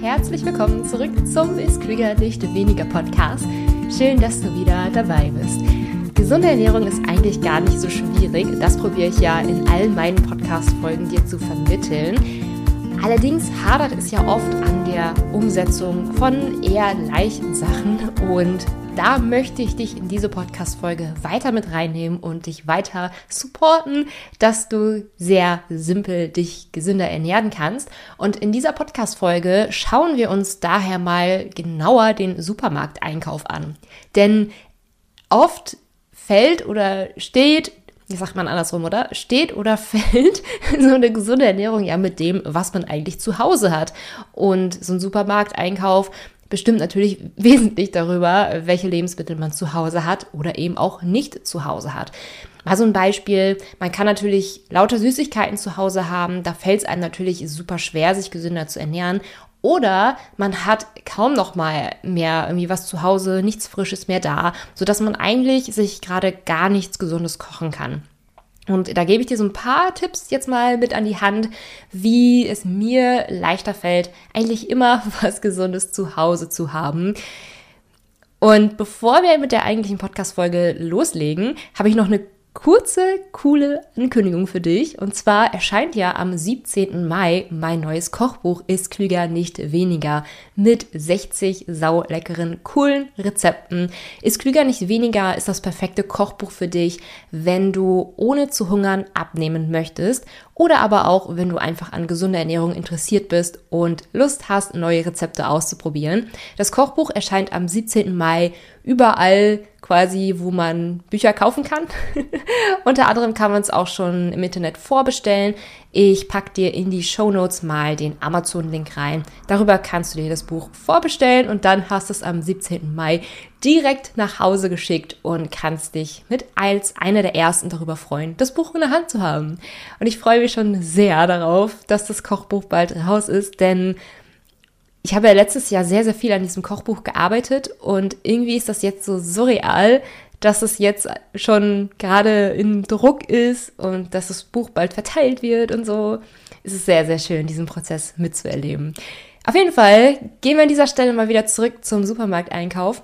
herzlich willkommen zurück zum Ist Klüger nicht weniger Podcast. Schön, dass du wieder dabei bist. Gesunde Ernährung ist eigentlich gar nicht so schwierig. Das probiere ich ja in all meinen Podcast-Folgen dir zu vermitteln. Allerdings hadert es ja oft an der Umsetzung von eher leichten Sachen und da möchte ich dich in diese Podcast-Folge weiter mit reinnehmen und dich weiter supporten, dass du sehr simpel dich gesünder ernähren kannst. Und in dieser Podcast-Folge schauen wir uns daher mal genauer den Supermarkteinkauf an. Denn oft fällt oder steht wie sagt man andersrum, oder? Steht oder fällt so eine gesunde Ernährung ja mit dem, was man eigentlich zu Hause hat. Und so ein Supermarkteinkauf bestimmt natürlich wesentlich darüber, welche Lebensmittel man zu Hause hat oder eben auch nicht zu Hause hat. Mal so ein Beispiel, man kann natürlich lauter Süßigkeiten zu Hause haben, da fällt es einem natürlich super schwer, sich gesünder zu ernähren. Oder man hat kaum noch mal mehr irgendwie was zu Hause, nichts Frisches mehr da, sodass man eigentlich sich gerade gar nichts Gesundes kochen kann. Und da gebe ich dir so ein paar Tipps jetzt mal mit an die Hand, wie es mir leichter fällt, eigentlich immer was Gesundes zu Hause zu haben. Und bevor wir mit der eigentlichen Podcast-Folge loslegen, habe ich noch eine kurze, coole Ankündigung für dich. Und zwar erscheint ja am 17. Mai mein neues Kochbuch Ist klüger, nicht weniger mit 60 sauleckeren, coolen Rezepten. Ist klüger, nicht weniger ist das perfekte Kochbuch für dich, wenn du ohne zu hungern abnehmen möchtest oder aber auch, wenn du einfach an gesunder Ernährung interessiert bist und Lust hast, neue Rezepte auszuprobieren. Das Kochbuch erscheint am 17. Mai überall quasi, wo man Bücher kaufen kann. Unter anderem kann man es auch schon im Internet vorbestellen. Ich packe dir in die Show Notes mal den Amazon-Link rein. Darüber kannst du dir das Buch vorbestellen und dann hast du es am 17. Mai direkt nach Hause geschickt und kannst dich mit als einer der ersten darüber freuen, das Buch in der Hand zu haben. Und ich freue mich schon sehr darauf, dass das Kochbuch bald raus ist, denn ich habe ja letztes Jahr sehr, sehr viel an diesem Kochbuch gearbeitet und irgendwie ist das jetzt so surreal, dass es jetzt schon gerade in Druck ist und dass das Buch bald verteilt wird und so. Es ist sehr, sehr schön, diesen Prozess mitzuerleben. Auf jeden Fall gehen wir an dieser Stelle mal wieder zurück zum Supermarkteinkauf.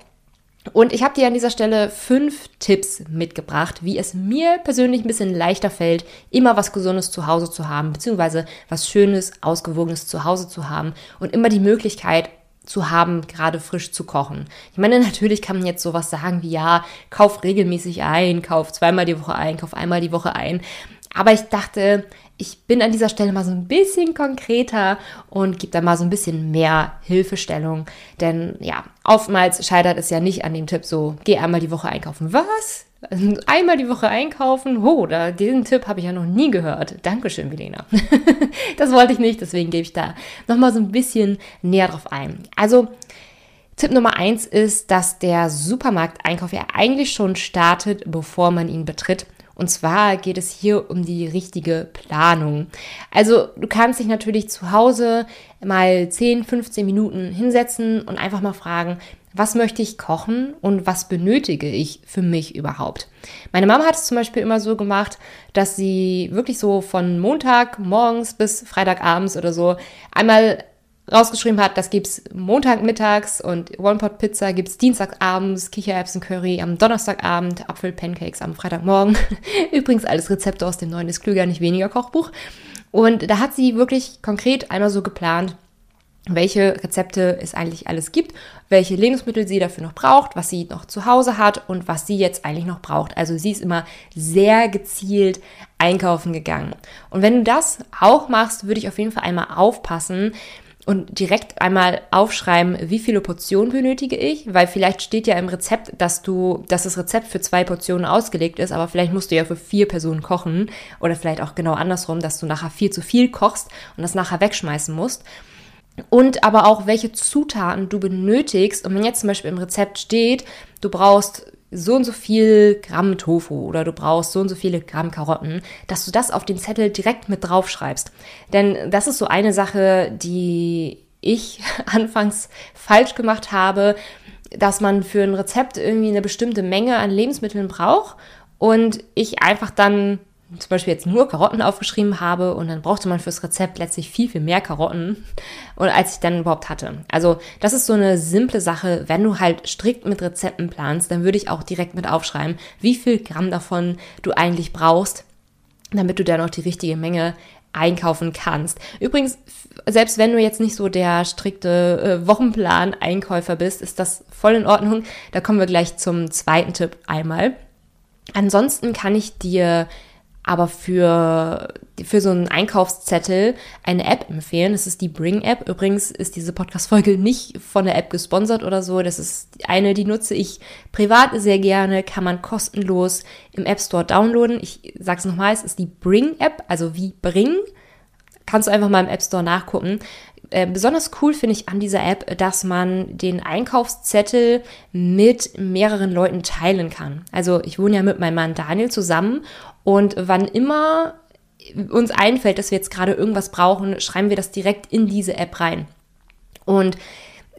Und ich habe dir an dieser Stelle fünf Tipps mitgebracht, wie es mir persönlich ein bisschen leichter fällt, immer was Gesundes zu Hause zu haben, beziehungsweise was Schönes, Ausgewogenes zu Hause zu haben und immer die Möglichkeit zu haben, gerade frisch zu kochen. Ich meine, natürlich kann man jetzt sowas sagen wie, ja, kauf regelmäßig ein, kauf zweimal die Woche ein, kauf einmal die Woche ein. Aber ich dachte, ich bin an dieser Stelle mal so ein bisschen konkreter und gebe da mal so ein bisschen mehr Hilfestellung. Denn ja, oftmals scheitert es ja nicht an dem Tipp so, geh einmal die Woche einkaufen. Was? Einmal die Woche einkaufen? Oh, da, diesen Tipp habe ich ja noch nie gehört. Dankeschön, Milena. das wollte ich nicht, deswegen gebe ich da nochmal so ein bisschen näher drauf ein. Also, Tipp Nummer eins ist, dass der Supermarkteinkauf ja eigentlich schon startet, bevor man ihn betritt. Und zwar geht es hier um die richtige Planung. Also du kannst dich natürlich zu Hause mal 10, 15 Minuten hinsetzen und einfach mal fragen, was möchte ich kochen und was benötige ich für mich überhaupt. Meine Mama hat es zum Beispiel immer so gemacht, dass sie wirklich so von Montag morgens bis Freitagabends oder so einmal rausgeschrieben hat, das gibt's Montagmittags und One-Pot-Pizza gibt's Dienstagabends, Kichererbsen-Curry am Donnerstagabend, Apfel-Pancakes am Freitagmorgen. Übrigens alles Rezepte aus dem neuen ist klüger, nicht weniger Kochbuch. Und da hat sie wirklich konkret einmal so geplant, welche Rezepte es eigentlich alles gibt, welche Lebensmittel sie dafür noch braucht, was sie noch zu Hause hat und was sie jetzt eigentlich noch braucht. Also sie ist immer sehr gezielt einkaufen gegangen. Und wenn du das auch machst, würde ich auf jeden Fall einmal aufpassen, und direkt einmal aufschreiben, wie viele Portionen benötige ich, weil vielleicht steht ja im Rezept, dass du, dass das Rezept für zwei Portionen ausgelegt ist, aber vielleicht musst du ja für vier Personen kochen oder vielleicht auch genau andersrum, dass du nachher viel zu viel kochst und das nachher wegschmeißen musst. Und aber auch, welche Zutaten du benötigst. Und wenn jetzt zum Beispiel im Rezept steht, du brauchst so und so viel Gramm Tofu oder du brauchst so und so viele Gramm Karotten, dass du das auf den Zettel direkt mit drauf schreibst. Denn das ist so eine Sache, die ich anfangs falsch gemacht habe, dass man für ein Rezept irgendwie eine bestimmte Menge an Lebensmitteln braucht und ich einfach dann zum Beispiel jetzt nur Karotten aufgeschrieben habe und dann brauchte man fürs Rezept letztlich viel, viel mehr Karotten. als ich dann überhaupt hatte. Also das ist so eine simple Sache. Wenn du halt strikt mit Rezepten planst, dann würde ich auch direkt mit aufschreiben, wie viel Gramm davon du eigentlich brauchst, damit du dann auch die richtige Menge einkaufen kannst. Übrigens, selbst wenn du jetzt nicht so der strikte äh, Wochenplan-Einkäufer bist, ist das voll in Ordnung. Da kommen wir gleich zum zweiten Tipp einmal. Ansonsten kann ich dir aber für, für so einen Einkaufszettel eine App empfehlen. Das ist die Bring App. Übrigens ist diese Podcast-Folge nicht von der App gesponsert oder so. Das ist eine, die nutze ich privat sehr gerne, kann man kostenlos im App Store downloaden. Ich sag's nochmal, es ist die Bring App, also wie Bring. Kannst du einfach mal im App Store nachgucken. Äh, besonders cool finde ich an dieser App, dass man den Einkaufszettel mit mehreren Leuten teilen kann. Also ich wohne ja mit meinem Mann Daniel zusammen und wann immer uns einfällt, dass wir jetzt gerade irgendwas brauchen, schreiben wir das direkt in diese App rein. Und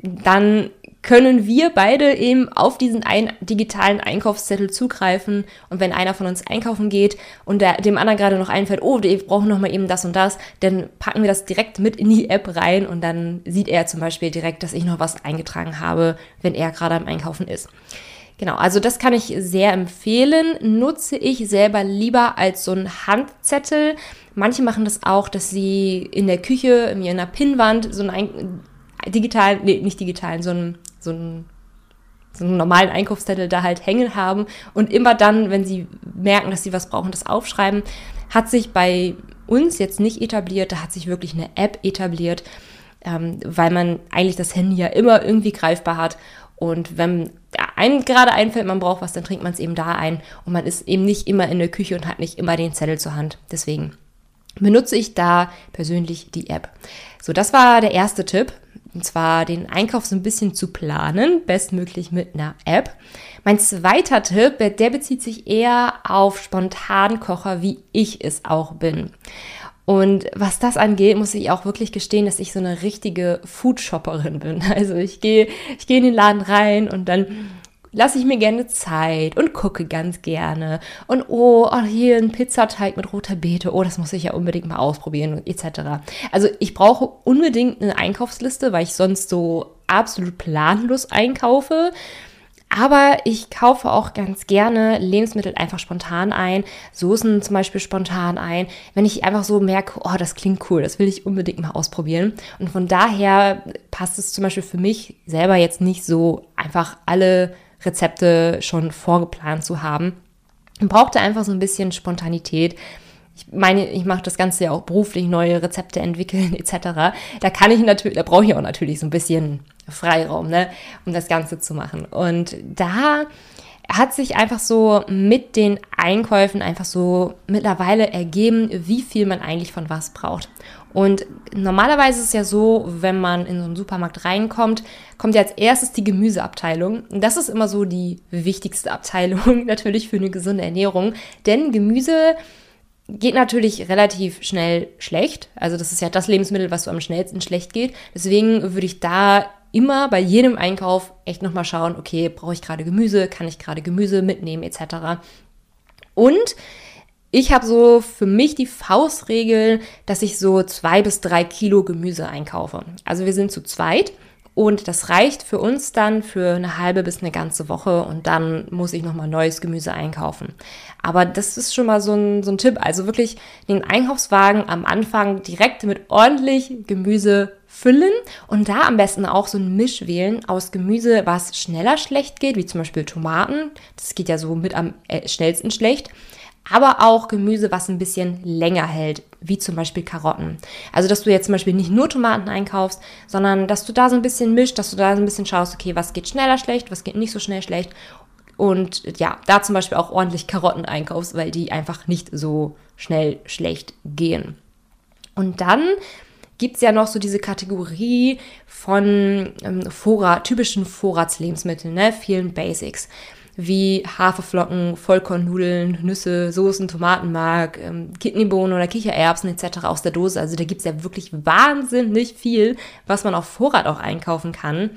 dann können wir beide eben auf diesen ein digitalen Einkaufszettel zugreifen. Und wenn einer von uns einkaufen geht und der, dem anderen gerade noch einfällt, oh, wir brauchen noch mal eben das und das, dann packen wir das direkt mit in die App rein und dann sieht er zum Beispiel direkt, dass ich noch was eingetragen habe, wenn er gerade am Einkaufen ist. Genau, also das kann ich sehr empfehlen. Nutze ich selber lieber als so ein Handzettel. Manche machen das auch, dass sie in der Küche, in einer Pinnwand, so einen digitalen, nee, nicht digitalen, so einen, so einen, so einen normalen Einkaufszettel da halt hängen haben und immer dann, wenn sie merken, dass sie was brauchen, das aufschreiben. Hat sich bei uns jetzt nicht etabliert, da hat sich wirklich eine App etabliert, ähm, weil man eigentlich das Handy ja immer irgendwie greifbar hat und wenn einem gerade einfällt, man braucht was, dann trinkt man es eben da ein. Und man ist eben nicht immer in der Küche und hat nicht immer den Zettel zur Hand. Deswegen benutze ich da persönlich die App. So, das war der erste Tipp. Und zwar den Einkauf so ein bisschen zu planen, bestmöglich mit einer App. Mein zweiter Tipp, der bezieht sich eher auf Spontankocher, wie ich es auch bin. Und was das angeht, muss ich auch wirklich gestehen, dass ich so eine richtige Foodshopperin bin. Also ich gehe, ich gehe in den Laden rein und dann lasse ich mir gerne Zeit und gucke ganz gerne. Und oh, oh, hier ein Pizzateig mit roter Beete. Oh, das muss ich ja unbedingt mal ausprobieren etc. Also ich brauche unbedingt eine Einkaufsliste, weil ich sonst so absolut planlos einkaufe. Aber ich kaufe auch ganz gerne Lebensmittel einfach spontan ein, Soßen zum Beispiel spontan ein, wenn ich einfach so merke, oh, das klingt cool, das will ich unbedingt mal ausprobieren. Und von daher passt es zum Beispiel für mich selber jetzt nicht so, einfach alle Rezepte schon vorgeplant zu haben. Man brauchte einfach so ein bisschen Spontanität. Ich meine, ich mache das Ganze ja auch beruflich, neue Rezepte entwickeln etc. Da kann ich natürlich, da brauche ich auch natürlich so ein bisschen Freiraum, ne, um das Ganze zu machen. Und da hat sich einfach so mit den Einkäufen einfach so mittlerweile ergeben, wie viel man eigentlich von was braucht. Und normalerweise ist es ja so, wenn man in so einen Supermarkt reinkommt, kommt ja als erstes die Gemüseabteilung. Und das ist immer so die wichtigste Abteilung natürlich für eine gesunde Ernährung. Denn Gemüse geht natürlich relativ schnell schlecht. Also das ist ja das Lebensmittel, was so am schnellsten schlecht geht. Deswegen würde ich da immer bei jedem Einkauf echt nochmal schauen, okay, brauche ich gerade Gemüse, kann ich gerade Gemüse mitnehmen etc. Und ich habe so für mich die Faustregel, dass ich so zwei bis drei Kilo Gemüse einkaufe. Also wir sind zu zweit und das reicht für uns dann für eine halbe bis eine ganze Woche und dann muss ich nochmal neues Gemüse einkaufen. Aber das ist schon mal so ein, so ein Tipp. Also wirklich den Einkaufswagen am Anfang direkt mit ordentlich Gemüse füllen und da am besten auch so ein Misch wählen aus Gemüse, was schneller schlecht geht, wie zum Beispiel Tomaten. Das geht ja so mit am äh, schnellsten schlecht. Aber auch Gemüse, was ein bisschen länger hält, wie zum Beispiel Karotten. Also, dass du jetzt zum Beispiel nicht nur Tomaten einkaufst, sondern dass du da so ein bisschen mischst, dass du da so ein bisschen schaust, okay, was geht schneller schlecht, was geht nicht so schnell schlecht. Und ja, da zum Beispiel auch ordentlich Karotten einkaufst, weil die einfach nicht so schnell schlecht gehen. Und dann gibt es ja noch so diese Kategorie von ähm, Vorrat, typischen Vorratslebensmitteln, ne? vielen Basics wie Haferflocken, Vollkornnudeln, Nüsse, Soßen, Tomatenmark, ähm, Kidneybohnen oder Kichererbsen etc. aus der Dose. Also da gibt es ja wirklich wahnsinnig viel, was man auf Vorrat auch einkaufen kann.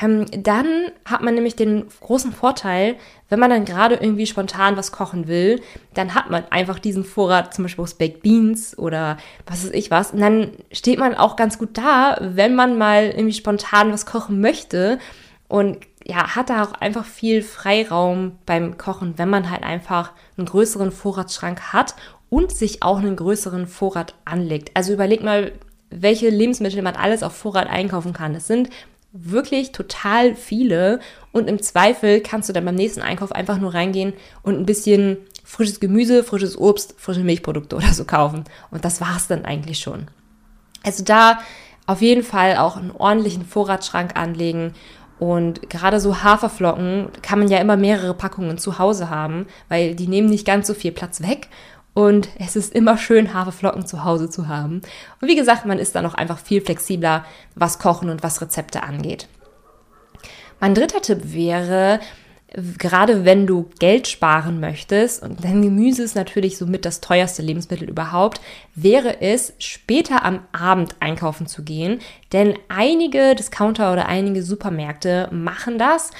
ähm, dann hat man nämlich den großen Vorteil, wenn man dann gerade irgendwie spontan was kochen will, dann hat man einfach diesen Vorrat, zum Beispiel aus Baked Beans oder was weiß ich was. Und dann steht man auch ganz gut da, wenn man mal irgendwie spontan was kochen möchte. Und ja, hat da auch einfach viel Freiraum beim Kochen, wenn man halt einfach einen größeren Vorratsschrank hat und sich auch einen größeren Vorrat anlegt. Also überleg mal, welche Lebensmittel man alles auf Vorrat einkaufen kann. Es sind wirklich total viele und im Zweifel kannst du dann beim nächsten Einkauf einfach nur reingehen und ein bisschen frisches Gemüse, frisches Obst, frische Milchprodukte oder so kaufen. Und das war es dann eigentlich schon. Also da auf jeden Fall auch einen ordentlichen Vorratsschrank anlegen und gerade so Haferflocken kann man ja immer mehrere Packungen zu Hause haben, weil die nehmen nicht ganz so viel Platz weg. Und es ist immer schön, Haferflocken zu Hause zu haben. Und wie gesagt, man ist dann auch einfach viel flexibler, was Kochen und was Rezepte angeht. Mein dritter Tipp wäre, gerade wenn du Geld sparen möchtest, und dein Gemüse ist natürlich somit das teuerste Lebensmittel überhaupt, wäre es, später am Abend einkaufen zu gehen. Denn einige Discounter oder einige Supermärkte machen das,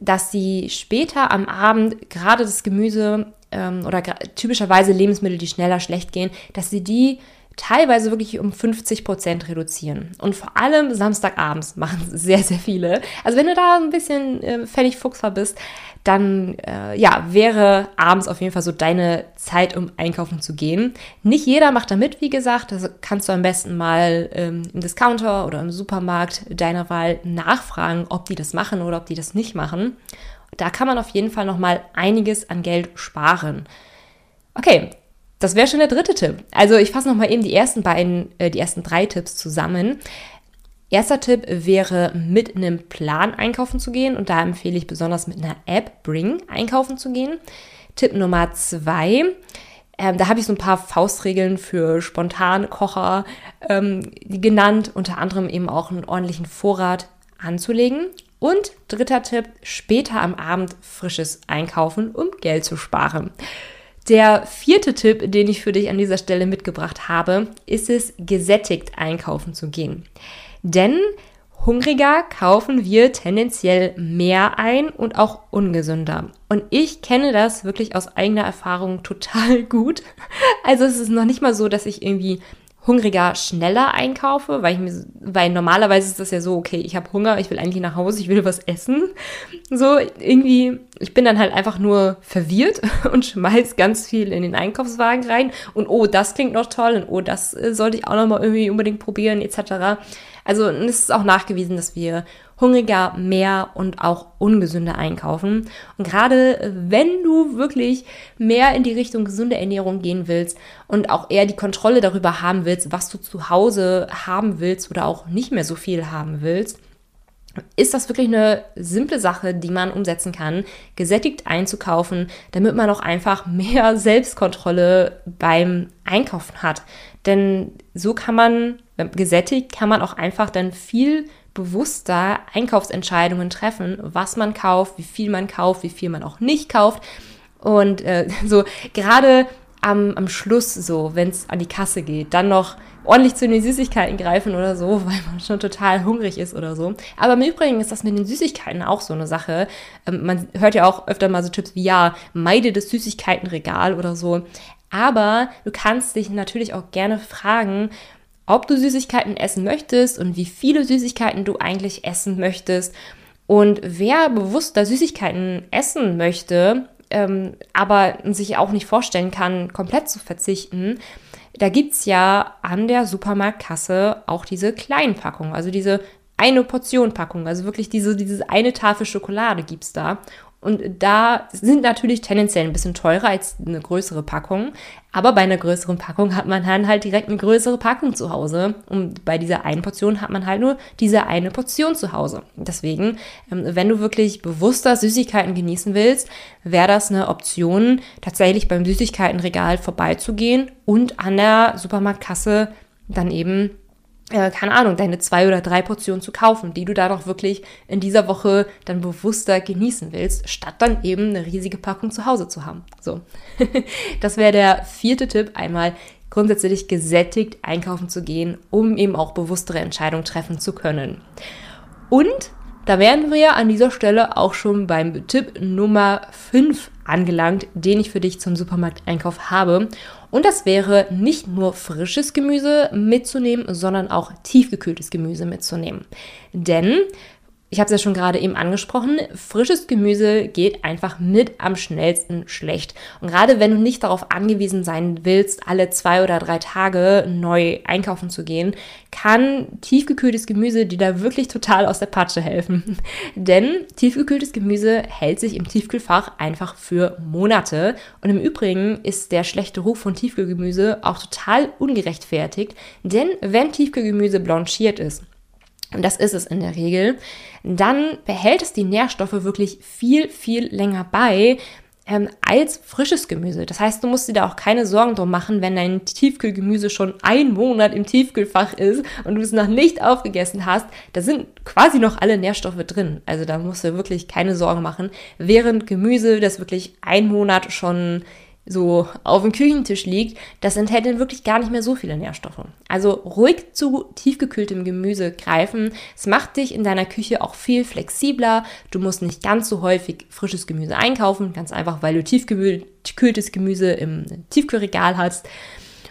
dass sie später am Abend gerade das Gemüse ähm, oder typischerweise Lebensmittel, die schneller schlecht gehen, dass sie die teilweise wirklich um 50 Prozent reduzieren. Und vor allem Samstagabends machen sehr, sehr viele. Also wenn du da ein bisschen äh, fertig fuchser bist, dann äh, ja, wäre abends auf jeden Fall so deine Zeit, um einkaufen zu gehen. Nicht jeder macht da mit, wie gesagt. Also kannst du am besten mal ähm, im Discounter oder im Supermarkt deiner Wahl nachfragen, ob die das machen oder ob die das nicht machen. Da kann man auf jeden Fall noch mal einiges an Geld sparen. Okay, das wäre schon der dritte Tipp. Also ich fasse noch mal eben die ersten beiden, äh, die ersten drei Tipps zusammen. Erster Tipp wäre, mit einem Plan einkaufen zu gehen und da empfehle ich besonders mit einer App Bring einkaufen zu gehen. Tipp Nummer zwei, ähm, da habe ich so ein paar Faustregeln für Spontankocher ähm, genannt, unter anderem eben auch einen ordentlichen Vorrat anzulegen. Und dritter Tipp, später am Abend frisches Einkaufen, um Geld zu sparen. Der vierte Tipp, den ich für dich an dieser Stelle mitgebracht habe, ist es, gesättigt einkaufen zu gehen. Denn hungriger kaufen wir tendenziell mehr ein und auch ungesünder. Und ich kenne das wirklich aus eigener Erfahrung total gut. Also es ist noch nicht mal so, dass ich irgendwie hungriger schneller einkaufe, weil ich mir, weil normalerweise ist das ja so, okay, ich habe Hunger, ich will eigentlich nach Hause, ich will was essen. So irgendwie, ich bin dann halt einfach nur verwirrt und schmeiß ganz viel in den Einkaufswagen rein und oh, das klingt noch toll und oh, das äh, sollte ich auch noch mal irgendwie unbedingt probieren etc. Also es ist auch nachgewiesen, dass wir hungriger, mehr und auch ungesünder einkaufen. Und gerade äh, wenn du wirklich mehr in die Richtung gesunde Ernährung gehen willst und auch eher die Kontrolle darüber haben willst, was du zu Hause haben willst oder auch nicht mehr so viel haben willst, ist das wirklich eine simple Sache, die man umsetzen kann, gesättigt einzukaufen, damit man auch einfach mehr Selbstkontrolle beim Einkaufen hat. Denn so kann man, gesättigt, kann man auch einfach dann viel bewusster Einkaufsentscheidungen treffen, was man kauft, wie viel man kauft, wie viel man auch nicht kauft. Und äh, so gerade am, am Schluss, so wenn es an die Kasse geht, dann noch ordentlich zu den Süßigkeiten greifen oder so, weil man schon total hungrig ist oder so. Aber im Übrigen ist das mit den Süßigkeiten auch so eine Sache. Ähm, man hört ja auch öfter mal so Tipps wie, ja, meide das Süßigkeitenregal oder so. Aber du kannst dich natürlich auch gerne fragen, ob du Süßigkeiten essen möchtest und wie viele Süßigkeiten du eigentlich essen möchtest. Und wer bewusster Süßigkeiten essen möchte, ähm, aber sich auch nicht vorstellen kann, komplett zu verzichten, da gibt es ja an der Supermarktkasse auch diese kleinen Packungen, also diese eine Portion Packung, also wirklich diese, diese eine Tafel Schokolade gibt es da. Und da sind natürlich tendenziell ein bisschen teurer als eine größere Packung. Aber bei einer größeren Packung hat man dann halt direkt eine größere Packung zu Hause. Und bei dieser einen Portion hat man halt nur diese eine Portion zu Hause. Deswegen, ähm, wenn du wirklich bewusster Süßigkeiten genießen willst, wäre das eine Option, tatsächlich beim Süßigkeitenregal vorbeizugehen und an der Supermarktkasse dann eben äh, keine Ahnung, deine zwei oder drei Portionen zu kaufen, die du da noch wirklich in dieser Woche dann bewusster genießen willst, statt dann eben eine riesige Packung zu Hause zu haben. So. das wäre der vierte Tipp, einmal grundsätzlich gesättigt einkaufen zu gehen, um eben auch bewusstere Entscheidungen treffen zu können. Und da wären wir an dieser Stelle auch schon beim Tipp Nummer 5 angelangt, den ich für dich zum Supermarkteinkauf habe. Und das wäre nicht nur frisches Gemüse mitzunehmen, sondern auch tiefgekühltes Gemüse mitzunehmen. Denn ich habe es ja schon gerade eben angesprochen, frisches Gemüse geht einfach mit am schnellsten schlecht. Und gerade wenn du nicht darauf angewiesen sein willst, alle zwei oder drei Tage neu einkaufen zu gehen, kann tiefgekühltes Gemüse dir da wirklich total aus der Patsche helfen. Denn tiefgekühltes Gemüse hält sich im Tiefkühlfach einfach für Monate. Und im Übrigen ist der schlechte Ruf von Tiefkühlgemüse auch total ungerechtfertigt, denn wenn Tiefkühlgemüse blanchiert ist, und das ist es in der Regel, dann behält es die Nährstoffe wirklich viel, viel länger bei ähm, als frisches Gemüse. Das heißt, du musst dir da auch keine Sorgen drum machen, wenn dein Tiefkühlgemüse schon ein Monat im Tiefkühlfach ist und du es noch nicht aufgegessen hast. Da sind quasi noch alle Nährstoffe drin. Also da musst du wirklich keine Sorgen machen. Während Gemüse, das wirklich ein Monat schon so auf dem Küchentisch liegt, das enthält dann wirklich gar nicht mehr so viele Nährstoffe. Also ruhig zu tiefgekühltem Gemüse greifen. Es macht dich in deiner Küche auch viel flexibler. Du musst nicht ganz so häufig frisches Gemüse einkaufen, ganz einfach, weil du tiefgekühltes Gemüse im Tiefkühlregal hast.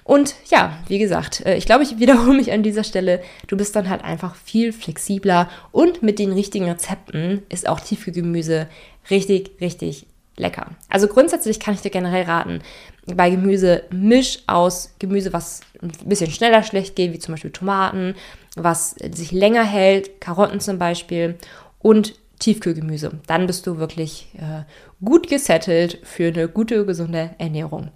Und ja, wie gesagt, äh, ich glaube, ich wiederhole mich an dieser Stelle. Du bist dann halt einfach viel flexibler und mit den richtigen Rezepten ist auch Tiefkühlgemüse richtig, richtig lecker. Also grundsätzlich kann ich dir generell raten, bei Gemüse misch aus Gemüse, was ein bisschen schneller schlecht geht, wie zum Beispiel Tomaten, was sich länger hält, Karotten zum Beispiel und Tiefkühlgemüse. Dann bist du wirklich äh, gut gesettelt für eine gute, gesunde Ernährung.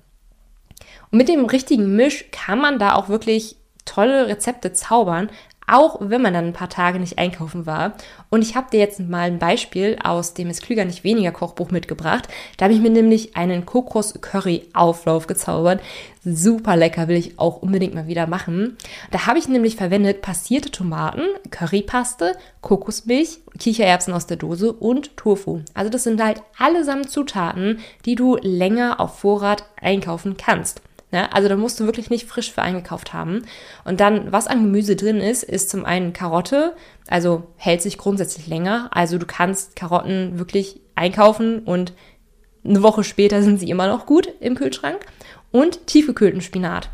Und mit dem richtigen Misch kann man da auch wirklich tolle Rezepte zaubern, auch wenn man dann ein paar Tage nicht einkaufen war. Und ich habe dir jetzt mal ein Beispiel aus dem Es Klüger nicht weniger Kochbuch mitgebracht. Da habe ich mir nämlich einen Kokos-Curry-Auflauf gezaubert. Super lecker, will ich auch unbedingt mal wieder machen. Da habe ich nämlich verwendet passierte Tomaten, Currypaste, Kokosmilch, Kichererbsen aus der Dose und Tofu. Also das sind halt allesamt Zutaten, die du länger auf Vorrat einkaufen kannst. Ne? Also da musst du wirklich nicht frisch für eingekauft haben. Und dann, was an Gemüse drin ist, ist zum einen Karotte, also hält sich grundsätzlich länger. Also du kannst Karotten wirklich einkaufen und eine Woche später sind sie immer noch gut im Kühlschrank. Und tiefgekühlten Spinat.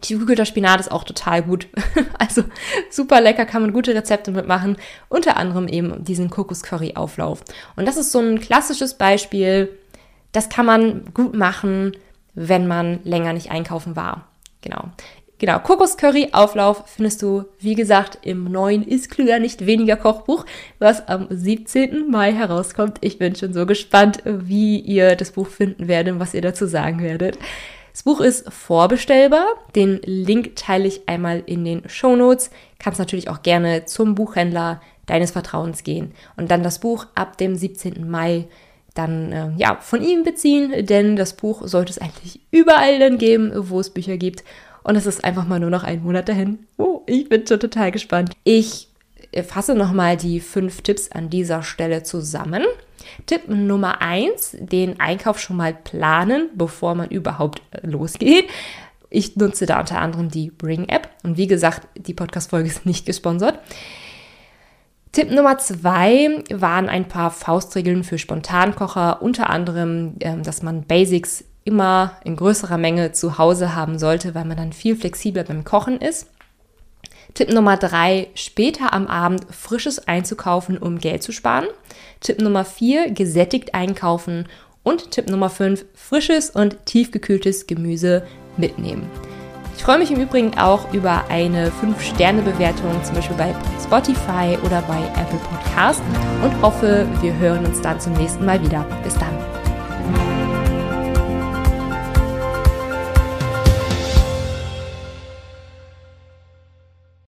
Tiefgekühlter Spinat ist auch total gut. also super lecker, kann man gute Rezepte mitmachen. Unter anderem eben diesen Kokos-Curry-Auflauf. Und das ist so ein klassisches Beispiel. Das kann man gut machen wenn man länger nicht einkaufen war. Genau. Genau, Kokoscurry Auflauf findest du, wie gesagt, im neuen Ist klüger nicht weniger Kochbuch, was am 17. Mai herauskommt. Ich bin schon so gespannt, wie ihr das Buch finden werdet und was ihr dazu sagen werdet. Das Buch ist vorbestellbar. Den Link teile ich einmal in den Show Notes. Kannst natürlich auch gerne zum Buchhändler deines Vertrauens gehen und dann das Buch ab dem 17. Mai dann äh, ja von ihm beziehen, denn das Buch sollte es eigentlich überall dann geben, wo es Bücher gibt. Und es ist einfach mal nur noch ein Monat dahin. Oh, ich bin schon total gespannt. Ich äh, fasse nochmal die fünf Tipps an dieser Stelle zusammen. Tipp Nummer eins: den Einkauf schon mal planen, bevor man überhaupt äh, losgeht. Ich nutze da unter anderem die Bring-App. Und wie gesagt, die Podcast-Folge ist nicht gesponsert. Tipp Nummer zwei waren ein paar Faustregeln für Spontankocher, unter anderem, ähm, dass man Basics immer in größerer Menge zu Hause haben sollte, weil man dann viel flexibler beim Kochen ist. Tipp Nummer drei, später am Abend frisches einzukaufen, um Geld zu sparen. Tipp Nummer vier, gesättigt einkaufen. Und Tipp Nummer fünf, frisches und tiefgekühltes Gemüse mitnehmen. Ich freue mich im Übrigen auch über eine 5-Sterne-Bewertung, zum Beispiel bei Spotify oder bei Apple Podcast und hoffe, wir hören uns dann zum nächsten Mal wieder. Bis dann.